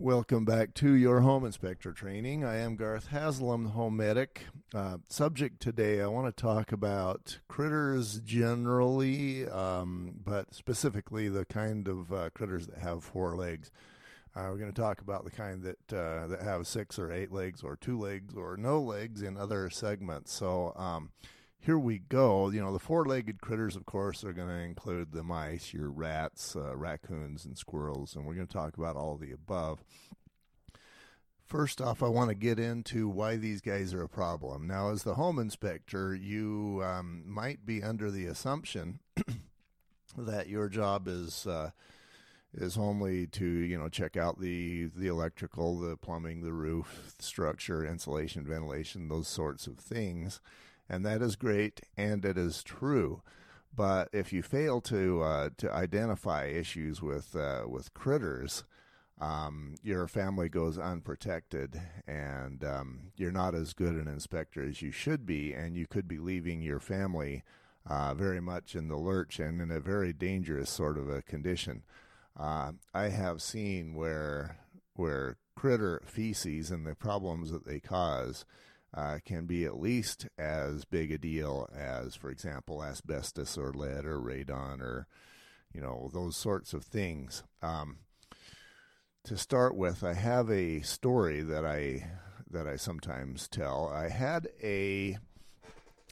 Welcome back to your home inspector training. I am Garth Haslam, home medic. Uh, subject today, I want to talk about critters generally, um, but specifically the kind of uh, critters that have four legs. Uh, we're going to talk about the kind that uh, that have six or eight legs, or two legs, or no legs in other segments. So. Um, here we go. You know, the four legged critters, of course, are going to include the mice, your rats, uh, raccoons, and squirrels, and we're going to talk about all the above. First off, I want to get into why these guys are a problem. Now, as the home inspector, you um, might be under the assumption that your job is. Uh, is only to you know check out the the electrical, the plumbing, the roof, structure, insulation, ventilation, those sorts of things and that is great and it is true. But if you fail to uh, to identify issues with uh, with critters, um, your family goes unprotected, and um, you're not as good an inspector as you should be, and you could be leaving your family uh, very much in the lurch and in a very dangerous sort of a condition. Uh, I have seen where where critter feces and the problems that they cause uh, can be at least as big a deal as, for example, asbestos or lead or radon or, you know, those sorts of things. Um, to start with, I have a story that I that I sometimes tell. I had a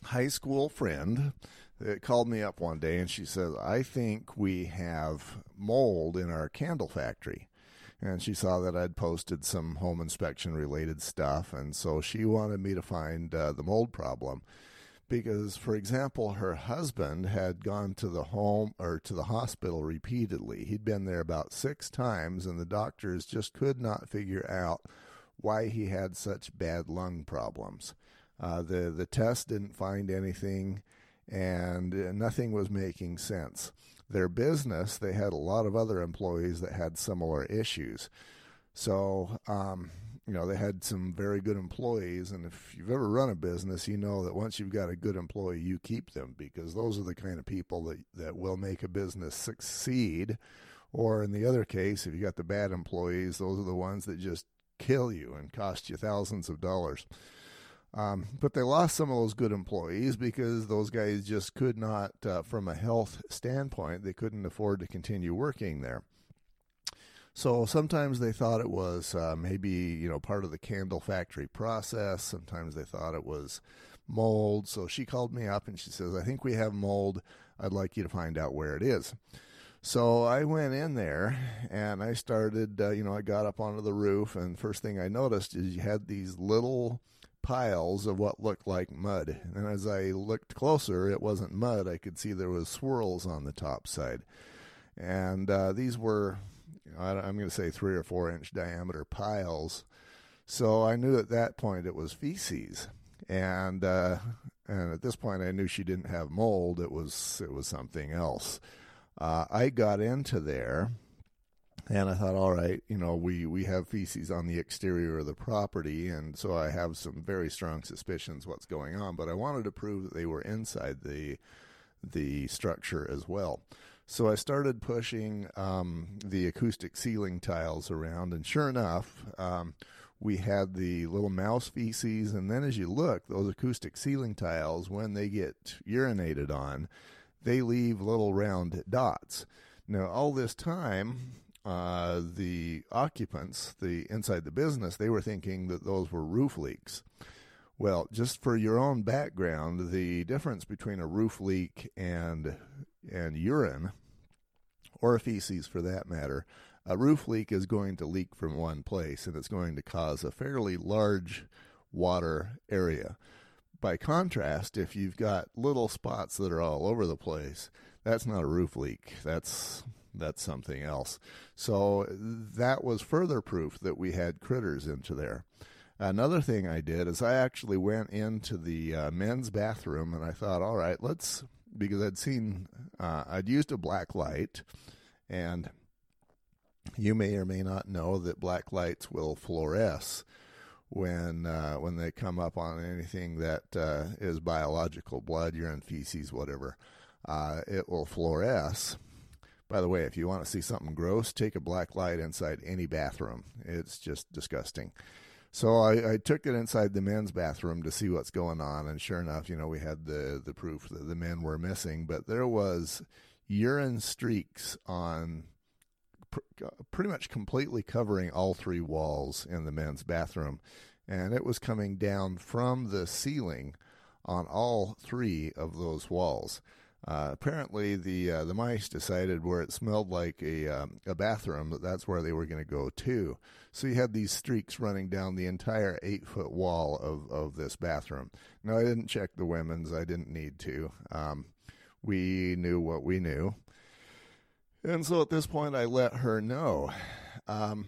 high school friend that called me up one day and she says, "I think we have mold in our candle factory." And she saw that I'd posted some home inspection related stuff, and so she wanted me to find uh, the mold problem. Because, for example, her husband had gone to the home or to the hospital repeatedly. He'd been there about six times, and the doctors just could not figure out why he had such bad lung problems. Uh, the the test didn't find anything, and uh, nothing was making sense their business, they had a lot of other employees that had similar issues. So, um, you know, they had some very good employees. And if you've ever run a business, you know that once you've got a good employee, you keep them because those are the kind of people that, that will make a business succeed. Or in the other case, if you got the bad employees, those are the ones that just kill you and cost you thousands of dollars. Um, but they lost some of those good employees because those guys just could not, uh, from a health standpoint, they couldn't afford to continue working there. So sometimes they thought it was uh, maybe you know part of the candle factory process. Sometimes they thought it was mold. So she called me up and she says, "I think we have mold. I'd like you to find out where it is." So I went in there and I started. Uh, you know, I got up onto the roof, and first thing I noticed is you had these little piles of what looked like mud. And as I looked closer, it wasn't mud. I could see there was swirls on the top side. And uh, these were, I'm going to say three or four inch diameter piles. So I knew at that point it was feces. And uh, and at this point I knew she didn't have mold. It was it was something else. Uh, I got into there and I thought, all right, you know, we, we have feces on the exterior of the property, and so I have some very strong suspicions what's going on. But I wanted to prove that they were inside the the structure as well. So I started pushing um, the acoustic ceiling tiles around, and sure enough, um, we had the little mouse feces. And then as you look, those acoustic ceiling tiles, when they get urinated on, they leave little round dots. Now, all this time, uh, the occupants, the inside the business, they were thinking that those were roof leaks. Well, just for your own background, the difference between a roof leak and and urine, or a feces for that matter, a roof leak is going to leak from one place and it's going to cause a fairly large water area. By contrast, if you've got little spots that are all over the place, that's not a roof leak. That's that's something else. So that was further proof that we had critters into there. Another thing I did is I actually went into the uh, men's bathroom and I thought, all right, let's because I'd seen uh, I'd used a black light, and you may or may not know that black lights will fluoresce when uh, when they come up on anything that uh, is biological, blood, urine, feces, whatever. Uh, it will fluoresce By the way, if you want to see something gross, take a black light inside any bathroom. It's just disgusting. So I, I, took it inside the men's bathroom to see what's going on, and sure enough, you know, we had the the proof that the men were missing, but there was urine streaks on pr- pretty much completely covering all three walls in the men's bathroom, and it was coming down from the ceiling on all three of those walls. Uh, apparently, the uh, the mice decided where it smelled like a um, a bathroom that that's where they were going to go to. So you had these streaks running down the entire eight foot wall of of this bathroom. Now I didn't check the women's. I didn't need to. Um, we knew what we knew, and so at this point I let her know. Um,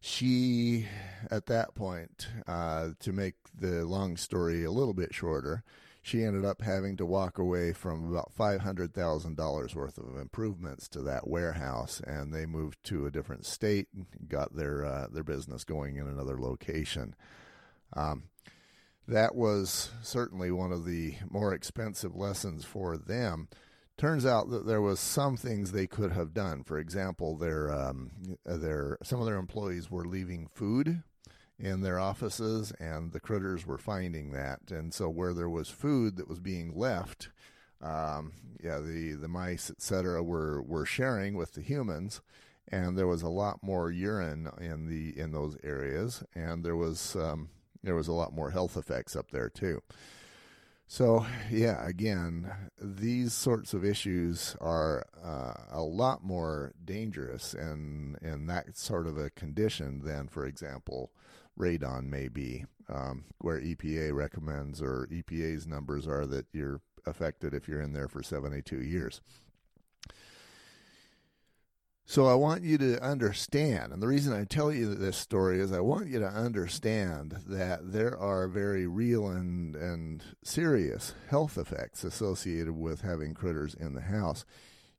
she, at that point, uh, to make the long story a little bit shorter, she ended up having to walk away from about $500,000 worth of improvements to that warehouse and they moved to a different state and got their uh, their business going in another location. Um, that was certainly one of the more expensive lessons for them. Turns out that there was some things they could have done. For example, their um, their some of their employees were leaving food in their offices, and the critters were finding that. And so, where there was food that was being left, um, yeah, the the mice, etc., were were sharing with the humans, and there was a lot more urine in the in those areas, and there was um, there was a lot more health effects up there too. So, yeah, again, these sorts of issues are uh, a lot more dangerous in, in that sort of a condition than, for example, radon may be, um, where EPA recommends or EPA's numbers are that you're affected if you're in there for 72 years. So I want you to understand, and the reason I tell you this story is I want you to understand that there are very real and, and serious health effects associated with having critters in the house.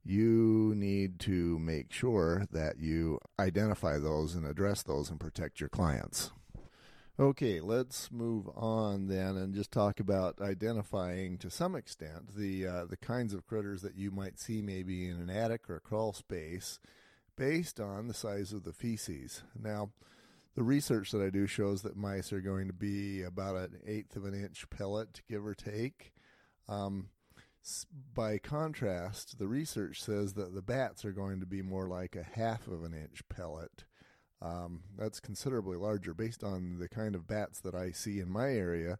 You need to make sure that you identify those and address those and protect your clients. Okay, let's move on then and just talk about identifying to some extent the uh, the kinds of critters that you might see maybe in an attic or crawl space based on the size of the feces. Now, the research that I do shows that mice are going to be about an eighth of an inch pellet, give or take. Um, by contrast, the research says that the bats are going to be more like a half of an inch pellet. Um, that's considerably larger based on the kind of bats that I see in my area.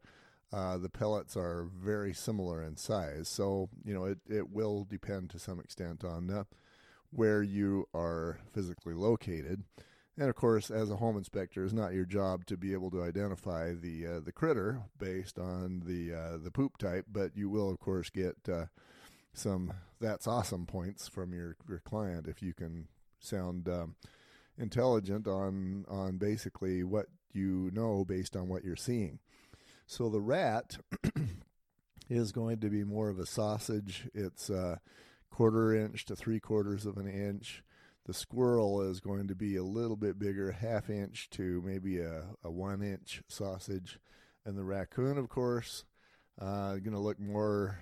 Uh, the pellets are very similar in size. So, you know, it, it will depend to some extent on uh, where you are physically located. And of course, as a home inspector, it's not your job to be able to identify the uh, the critter based on the uh, the poop type, but you will, of course, get uh, some that's awesome points from your your client if you can sound um, intelligent on on basically what you know based on what you're seeing. So the rat is going to be more of a sausage. It's a quarter inch to three quarters of an inch. The squirrel is going to be a little bit bigger, half inch to maybe a, a one inch sausage. And the raccoon, of course, uh, going to look more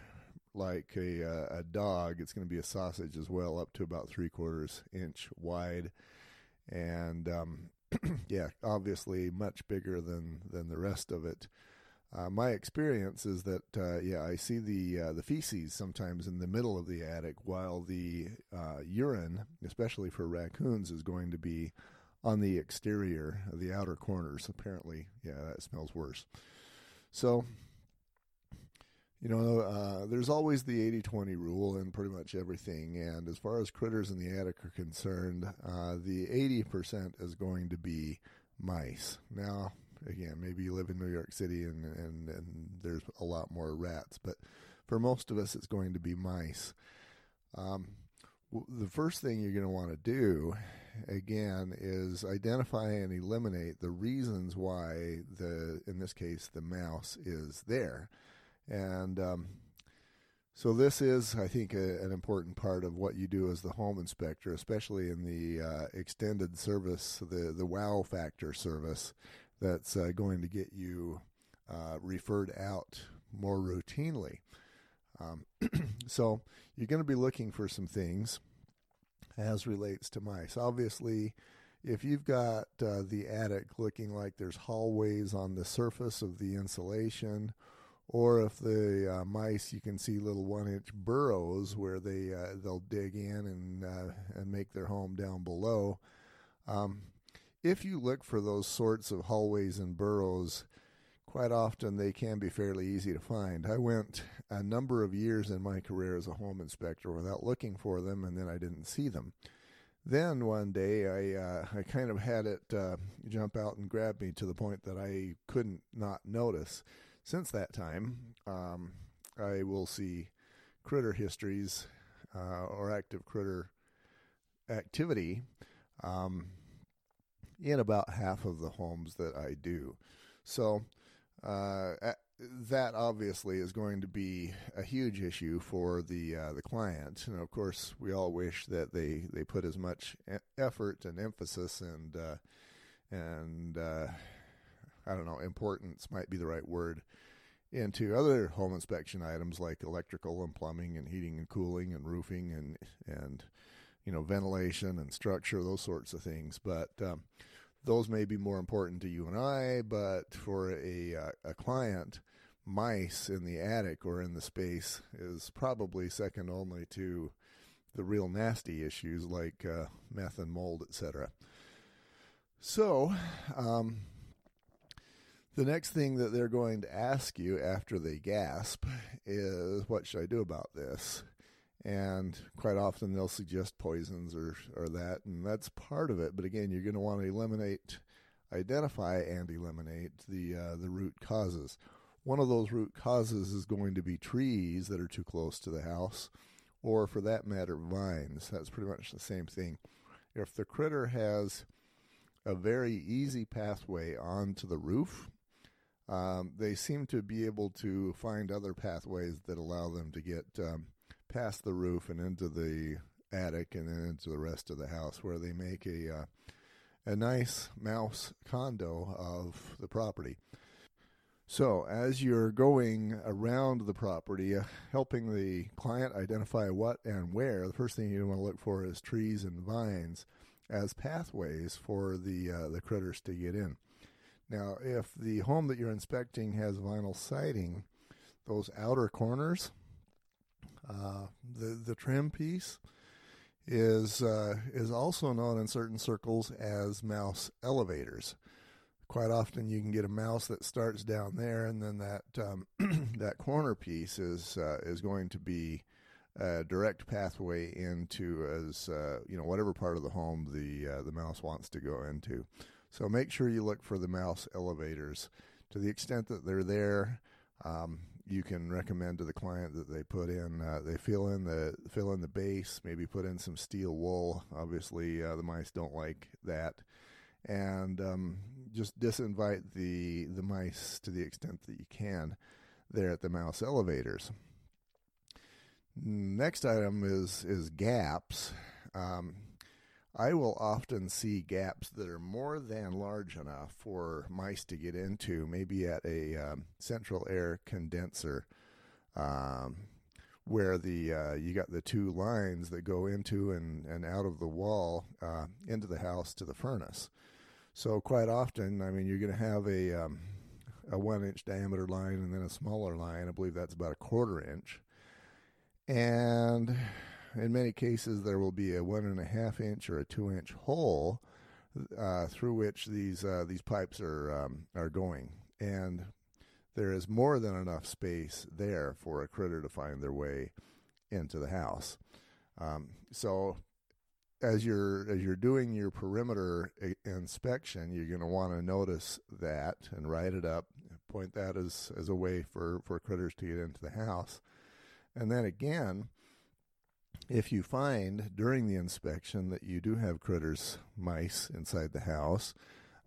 like a, a dog. It's going to be a sausage as well, up to about three quarters inch wide. And um, yeah, obviously much bigger than, than the rest of it. Uh, my experience is that uh, yeah, I see the uh, the feces sometimes in the middle of the attic, while the uh, urine, especially for raccoons, is going to be on the exterior, the outer corners. Apparently, yeah, that smells worse. So, you know, uh, there's always the 80-20 rule in pretty much everything. And as far as critters in the attic are concerned, uh, the 80% is going to be mice. Now, again, maybe you live in New York City and, and, and there's a lot more rats, but for most of us, it's going to be mice. Um, the first thing you're going to want to do, again, is identify and eliminate the reasons why the, in this case, the mouse is there, and um, so this is, I think, a, an important part of what you do as the home inspector, especially in the uh, extended service, the the wow factor service, that's uh, going to get you uh, referred out more routinely. Um, so you're going to be looking for some things as relates to mice. Obviously, if you've got uh, the attic looking like there's hallways on the surface of the insulation, or if the uh, mice you can see little one-inch burrows where they uh, they'll dig in and uh, and make their home down below. Um, if you look for those sorts of hallways and burrows, quite often they can be fairly easy to find. I went a number of years in my career as a home inspector without looking for them, and then I didn't see them. Then one day I uh, I kind of had it uh, jump out and grab me to the point that I couldn't not notice. Since that time, um, I will see critter histories uh, or active critter activity um, in about half of the homes that I do. So uh, that obviously is going to be a huge issue for the uh, the client, and of course, we all wish that they, they put as much effort and emphasis and uh, and uh, I don't know importance might be the right word into other home inspection items like electrical and plumbing and heating and cooling and roofing and and you know ventilation and structure those sorts of things, but um, those may be more important to you and I, but for a uh, a client, mice in the attic or in the space is probably second only to the real nasty issues like uh, meth and mold, etc. So, um, the next thing that they're going to ask you after they gasp is, "What should I do about this?" and quite often they'll suggest poisons or or that, and that's part of it. But again, you're going to want to eliminate, identify, and eliminate the uh, the root causes. One of those root causes is going to be trees that are too close to the house, or for that matter, vines. That's pretty much the same thing. If the critter has a very easy pathway onto the roof, um, they seem to be able to find other pathways that allow them to get um, past the roof and into the attic and then into the rest of the house where they make a uh, a nice mouse condo of the property. So, as you're going around the property, uh, helping the client identify what and where, the first thing you want to look for is trees and vines as pathways for the uh, the critters to get in. Now, if the home that you're inspecting has vinyl siding, those outer corners uh, the the trim piece is uh, is also known in certain circles as mouse elevators. Quite often, you can get a mouse that starts down there, and then that um, that corner piece is uh, is going to be a direct pathway into as uh, you know whatever part of the home the uh, the mouse wants to go into. So make sure you look for the mouse elevators. To the extent that they're there. Um, you can recommend to the client that they put in uh, they fill in the fill in the base maybe put in some steel wool. Obviously uh, the mice don't like that. And um, just disinvite the the mice to the extent that you can there at the mouse elevators. Next item is is gaps. Um, I will often see gaps that are more than large enough for mice to get into, maybe at a um, central air condenser, um, where the uh, you got the two lines that go into and, and out of the wall uh, into the house to the furnace. So quite often, I mean, you're going to have a um, a one inch diameter line and then a smaller line. I believe that's about a quarter inch, and in many cases, there will be a one and a half inch or a two inch hole uh, through which these uh, these pipes are um, are going, and there is more than enough space there for a critter to find their way into the house. Um, so, as you're as you're doing your perimeter inspection, you're going to want to notice that and write it up. Point that as as a way for for critters to get into the house, and then again if you find during the inspection that you do have critters, mice inside the house,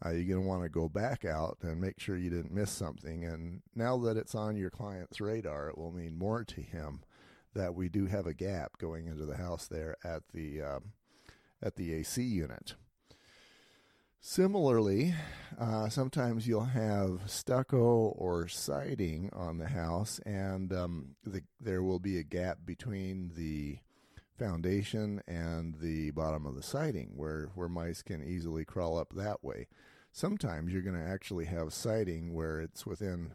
uh, you're going to want to go back out and make sure you didn't miss something. And now that it's on your client's radar, it will mean more to him that we do have a gap going into the house there at the um, at the AC unit. Similarly, Uh, sometimes you'll have stucco or siding on the house, and um, the, there will be a gap between the foundation and the bottom of the siding where, where mice can easily crawl up that way. Sometimes you're going to actually have siding where it's within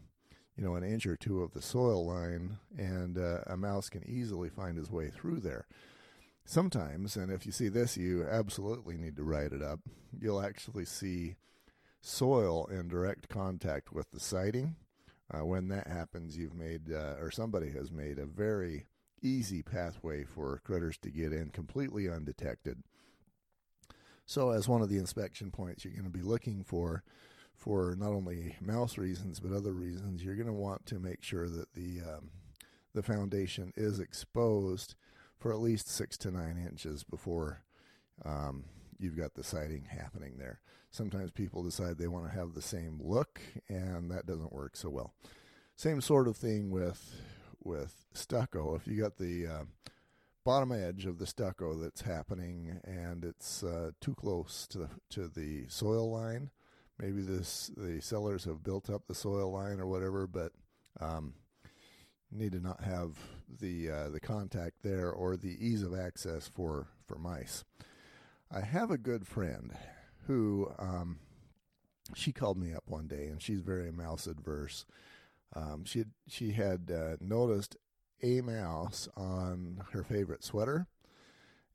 you know an inch or two of the soil line, and uh, a mouse can easily find his way through there. Sometimes, and if you see this, you absolutely need to write it up. You'll actually see soil in direct contact with the siding. Uh, when that happens, you've made, uh, or somebody has made, a very easy pathway for critters to get in completely undetected. So, as one of the inspection points, you're going to be looking for, for not only mouse reasons but other reasons. You're going to want to make sure that the um, the foundation is exposed for at least six to nine inches before um, you've got the siding happening there. Sometimes people decide they want to have the same look, and that doesn't work so well. Same sort of thing with with stucco. If you got the uh, bottom edge of the stucco that's happening and it's uh, too close to the, to the soil line, maybe this the sellers have built up the soil line or whatever, but um, need to not have the uh, the contact there or the ease of access for for mice. I have a good friend who um, she called me up one day, and she's very mouse adverse. Um, she had, she had uh, noticed a mouse on her favorite sweater,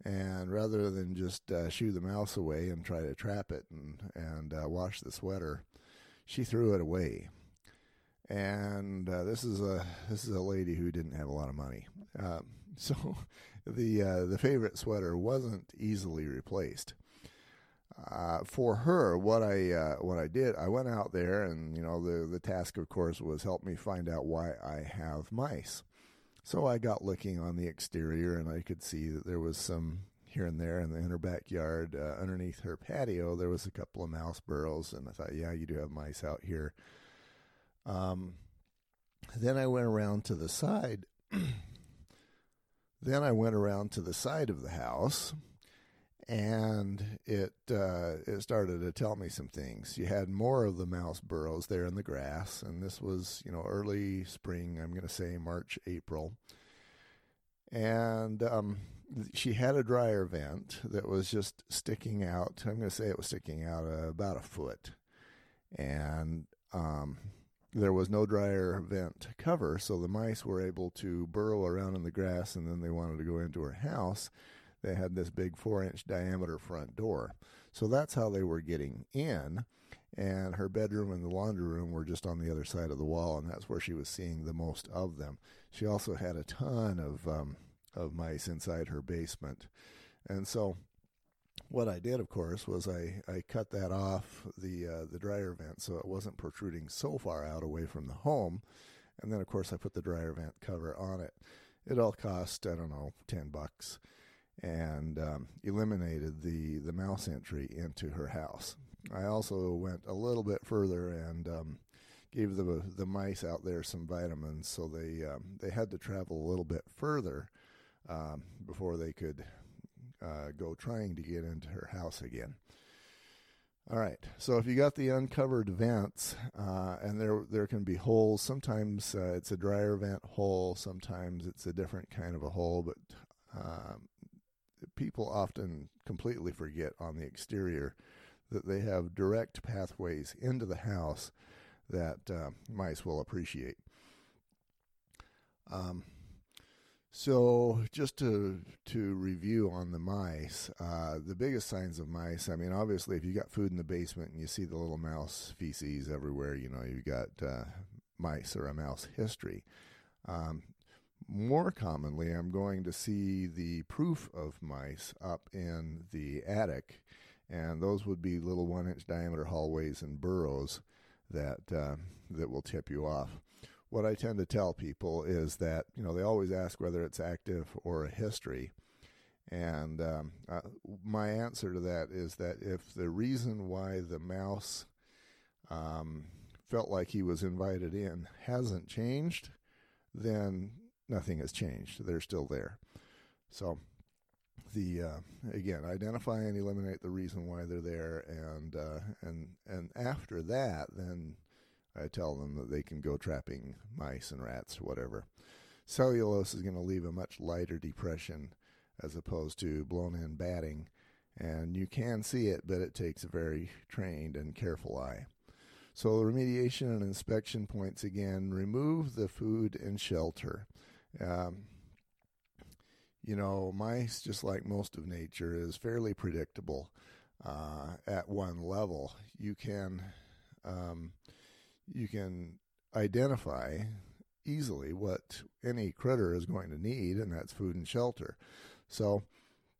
and rather than just uh, shoo the mouse away and try to trap it and and uh, wash the sweater, she threw it away. And uh, this is a this is a lady who didn't have a lot of money, uh, so the uh, the favorite sweater wasn't easily replaced. Uh, for her, what I uh, what I did, I went out there, and you know the the task, of course, was help me find out why I have mice. So I got looking on the exterior, and I could see that there was some here and there in the inner backyard, uh, underneath her patio, there was a couple of mouse burrows, and I thought, yeah, you do have mice out here. Um, then I went around to the side. then I went around to the side of the house, and it uh, it started to tell me some things. You had more of the mouse burrows there in the grass, and this was you know early spring. I'm going to say March, April, and um, she had a dryer vent that was just sticking out. I'm going to say it was sticking out uh, about a foot, and um, there was no dryer vent cover, so the mice were able to burrow around in the grass and then they wanted to go into her house. They had this big four inch diameter front door. So that's how they were getting in. And her bedroom and the laundry room were just on the other side of the wall, and that's where she was seeing the most of them. She also had a ton of um, of mice inside her basement, and so what I did, of course, was I, I cut that off the uh, the dryer vent so it wasn't protruding so far out away from the home, and then of course I put the dryer vent cover on it. It all cost I don't know ten bucks, and um, eliminated the the mouse entry into her house. I also went a little bit further and um, gave the the mice out there some vitamins, so they um, they had to travel a little bit further um, before they could uh, go trying to get into her house again. All right. So if you got the uncovered vents, uh, and there there can be holes. Sometimes uh, it's a dryer vent hole. Sometimes it's a different kind of a hole. But um, people often completely forget on the exterior that they have direct pathways into the house that uh, mice will appreciate. Um, so, just to to review on the mice, uh, the biggest signs of mice. I mean, obviously, if you got food in the basement and you see the little mouse feces everywhere, you know you've got uh, mice or a mouse history. Um, more commonly, I'm going to see the proof of mice up in the attic, and those would be little one-inch diameter hallways and burrows that uh, that will tip you off. What I tend to tell people is that you know they always ask whether it's active or a history, and um, uh, my answer to that is that if the reason why the mouse um, felt like he was invited in hasn't changed, then nothing has changed. They're still there. So the uh, again identify and eliminate the reason why they're there, and uh, and and after that, then I tell them that they can go trapping mice and rats or whatever. Cellulose is going to leave a much lighter depression as opposed to blown in batting, and you can see it, but it takes a very trained and careful eye. So, remediation and inspection points again remove the food and shelter. Um, you know, mice, just like most of nature, is fairly predictable uh, at one level. You can um, you can identify easily what any critter is going to need, and that's food and shelter. So,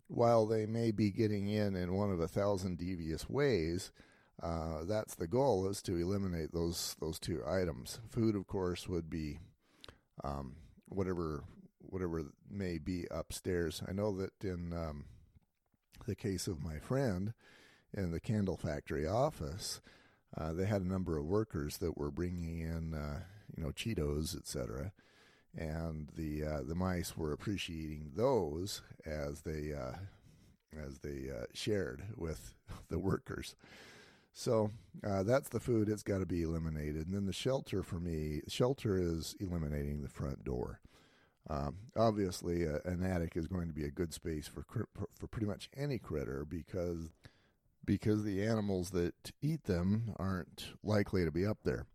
while they may be getting in in one of a thousand devious ways, uh, that's the goal is to eliminate those those two items. Food, of course, would be um, whatever whatever may be upstairs. I know that in um, the case of my friend in the candle factory office, uh, they had a number of workers that were bringing in, uh, you know, Cheetos, etc., and the uh, the mice were appreciating those as they uh, as they uh, shared with the workers. So uh, that's the food; it's got to be eliminated. And then the shelter for me, shelter is eliminating the front door. Um, obviously, a, an attic is going to be a good space for for pretty much any critter because because the animals that eat them aren't likely to be up there.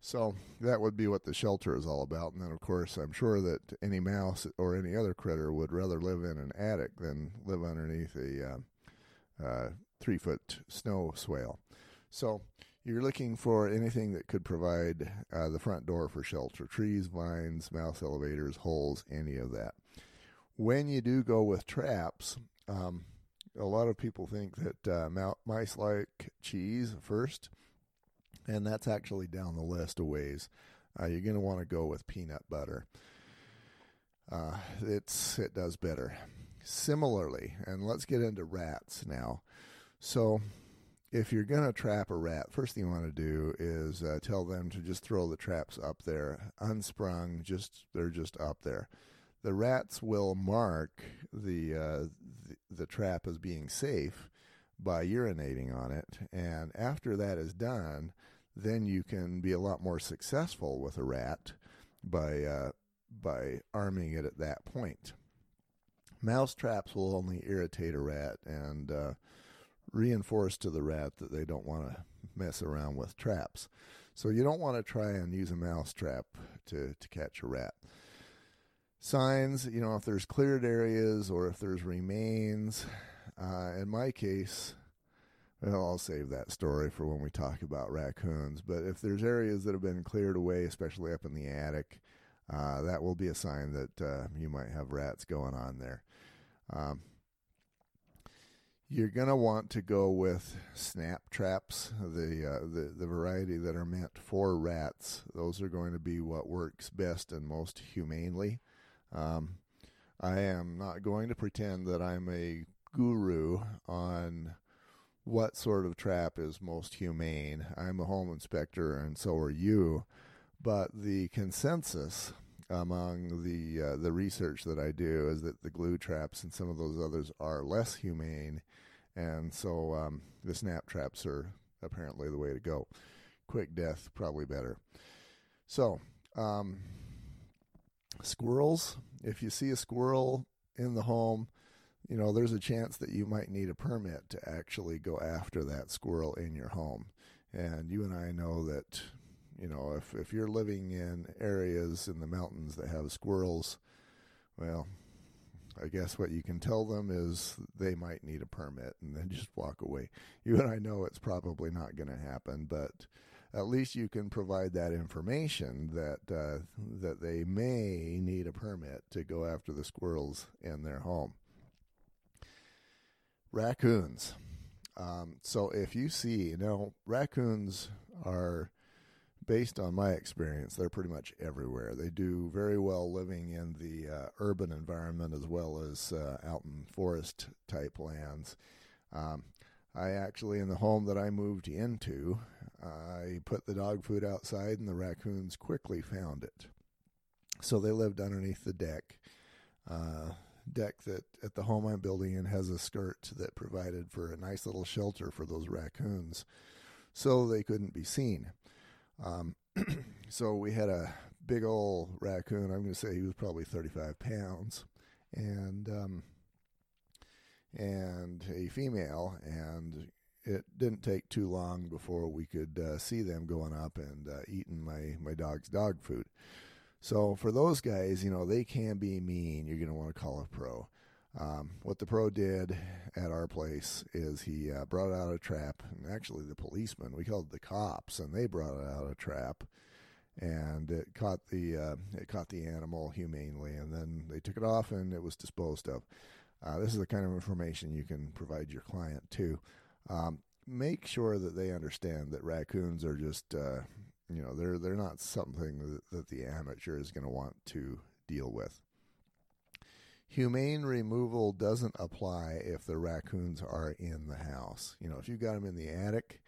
So that would be what the shelter is all about. And then, of course, I'm sure that any mouse or any other critter would rather live in an attic than live underneath a uh, uh, three foot snow swale. So you're looking for anything that could provide uh, the front door for shelter trees, vines, mouse elevators, holes, any of that. When you do go with traps, um, a lot of people think that uh, mice like cheese first, and that's actually down the list of ways. Uh, you're going to want to go with peanut butter. Uh, it's it does better. Similarly, and let's get into rats now. So if you're going to trap a rat, first thing you want to do is uh, tell them to just throw the traps up there, unsprung. Just they're just up there. The rats will mark the, uh, the the trap as being safe by urinating on it, and after that is done, then you can be a lot more successful with a rat by uh, by arming it at that point. Mouse traps will only irritate a rat and uh, reinforce to the rat that they don't want to mess around with traps. So you don't want to try and use a mouse trap to, to catch a rat. Signs, you know, if there's cleared areas or if there's remains. Uh, in my case, well, I'll save that story for when we talk about raccoons. But if there's areas that have been cleared away, especially up in the attic, uh, that will be a sign that uh, you might have rats going on there. Um, you're going to want to go with snap traps, the, uh, the the variety that are meant for rats. Those are going to be what works best and most humanely. Um, I am not going to pretend that I'm a guru on what sort of trap is most humane. I'm a home inspector, and so are you. But the consensus among the uh, the research that I do is that the glue traps and some of those others are less humane, and so um, the snap traps are apparently the way to go. Quick death probably better. So um, squirrels. If you see a squirrel in the home, you know there's a chance that you might need a permit to actually go after that squirrel in your home. And you and I know that you know, if if you're living in areas in the mountains that have squirrels, well, I guess what you can tell them is they might need a permit and then just walk away. You and I know it's probably not going to happen, but at least you can provide that information that uh, that they may need a permit to go after the squirrels in their home. Raccoons. Um, so if you see, you know, raccoons are based on my experience, they're pretty much everywhere. They do very well living in the uh, urban environment as well as uh, out in forest type lands. Um, I actually, in the home that I moved into, I put the dog food outside and the raccoons quickly found it. So they lived underneath the deck. Uh, deck that at the home I'm building in has a skirt that provided for a nice little shelter for those raccoons, so they couldn't be seen. Um, so we had a big old raccoon. I'm going to say he was probably 35 pounds, and um, and a female, and it didn't take too long before we could uh, see them going up and uh, eating my my dog's dog food. So for those guys, you know, they can be mean. You're going to want to call a pro. Um, what the pro did at our place is he uh, brought out a trap, and actually the policeman, we called the cops, and they brought out a trap, and it caught the uh, it caught the animal humanely, and then they took it off, and it was disposed of. Uh, this is the kind of information you can provide your client too. Um, make sure that they understand that raccoons are just uh, you know they're they're not something that, that the amateur is going to want to deal with. Humane removal doesn't apply if the raccoons are in the house. You know, if you've got them in the attic,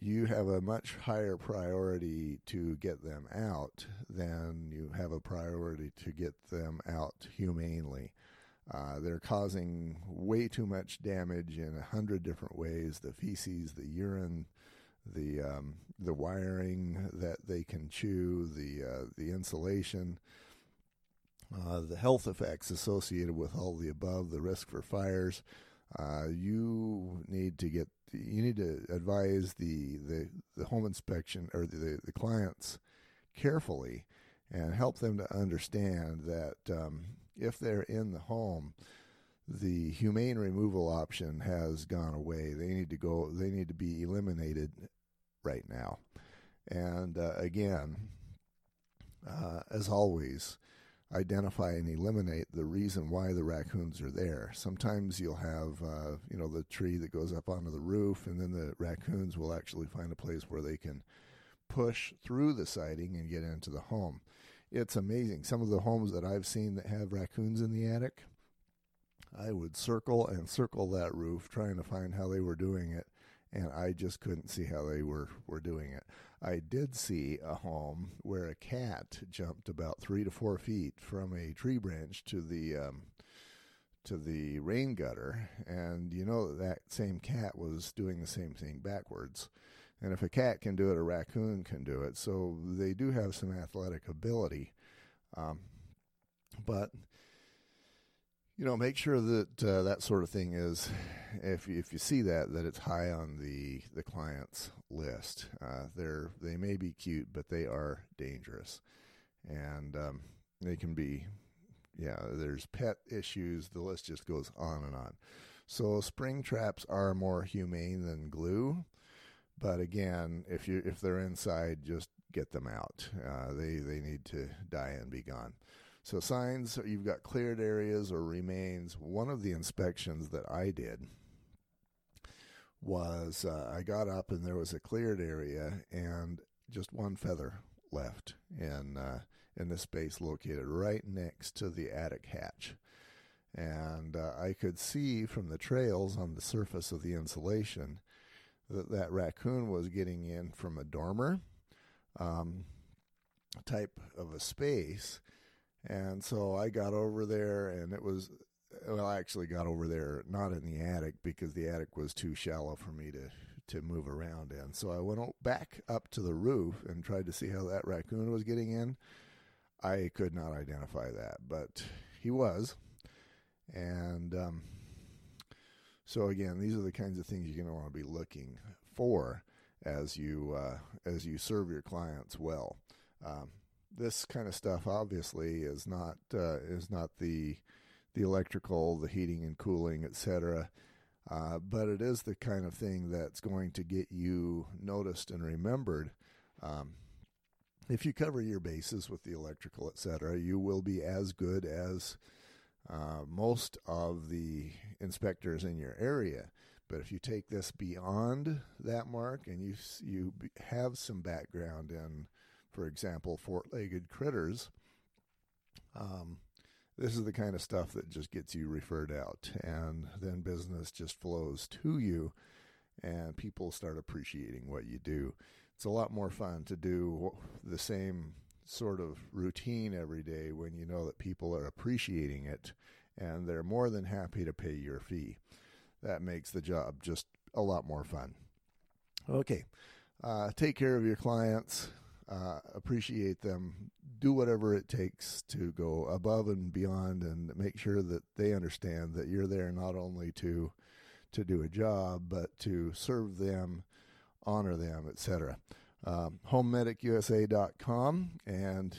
you have a much higher priority to get them out than you have a priority to get them out humanely. Uh, they're causing way too much damage in a hundred different ways the feces, the urine, the um, the wiring that they can chew, the uh, the insulation, uh, the health effects associated with all the above, the risk for fires. Uh, you need to get you need to advise the the, the home inspection or the, the clients carefully and help them to understand that um, if they're in the home, the humane removal option has gone away. They need to go. They need to be eliminated right now. And uh, again, uh, as always, identify and eliminate the reason why the raccoons are there. Sometimes you'll have, uh, you know, the tree that goes up onto the roof, and then the raccoons will actually find a place where they can push through the siding and get into the home. It's amazing. Some of the homes that I've seen that have raccoons in the attic, I would circle and circle that roof trying to find how they were doing it, and I just couldn't see how they were, were doing it. I did see a home where a cat jumped about three to four feet from a tree branch to the um, to the rain gutter, and you know that, that same cat was doing the same thing backwards. And if a cat can do it, a raccoon can do it. So they do have some athletic ability. Um, but you know, make sure that uh, that sort of thing is, if if you see that, that it's high on the the client's list. Uh, they're they may be cute, but they are dangerous, and um, they can be, yeah. There's pet issues. The list just goes on and on. So spring traps are more humane than glue. But again, if you if they're inside, just get them out. Uh, they they need to die and be gone. So signs you've got cleared areas or remains. One of the inspections that I did was uh, I got up and there was a cleared area and just one feather left in uh, in the space located right next to the attic hatch. And uh, I could see from the trails on the surface of the insulation that that raccoon was getting in from a dormer um, type of a space. And so I got over there, and it was, well, I actually got over there not in the attic because the attic was too shallow for me to, to move around in. So I went back up to the roof and tried to see how that raccoon was getting in. I could not identify that, but he was. And um, so again, these are the kinds of things you're going to want to be looking for as you uh, as you serve your clients well. Um, this kind of stuff obviously is not uh, is not the the electrical, the heating and cooling, etc. Uh, but it is the kind of thing that's going to get you noticed and remembered. Um, if you cover your bases with the electrical, etc., you will be as good as uh, most of the inspectors in your area. But if you take this beyond that mark and you you have some background in, for example, four-legged critters, um, this is the kind of stuff that just gets you referred out, and then business just flows to you, and people start appreciating what you do. It's a lot more fun to do the same sort of routine every day when you know that people are appreciating it and they're more than happy to pay your fee. That makes the job just a lot more fun. Okay, uh, take care of your clients, uh, appreciate them, do whatever it takes to go above and beyond, and make sure that they understand that you're there not only to to do a job, but to serve them, honor them, etc. Um, HomemedicUSA.com, and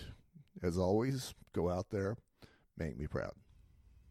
as always, go out there, make me proud.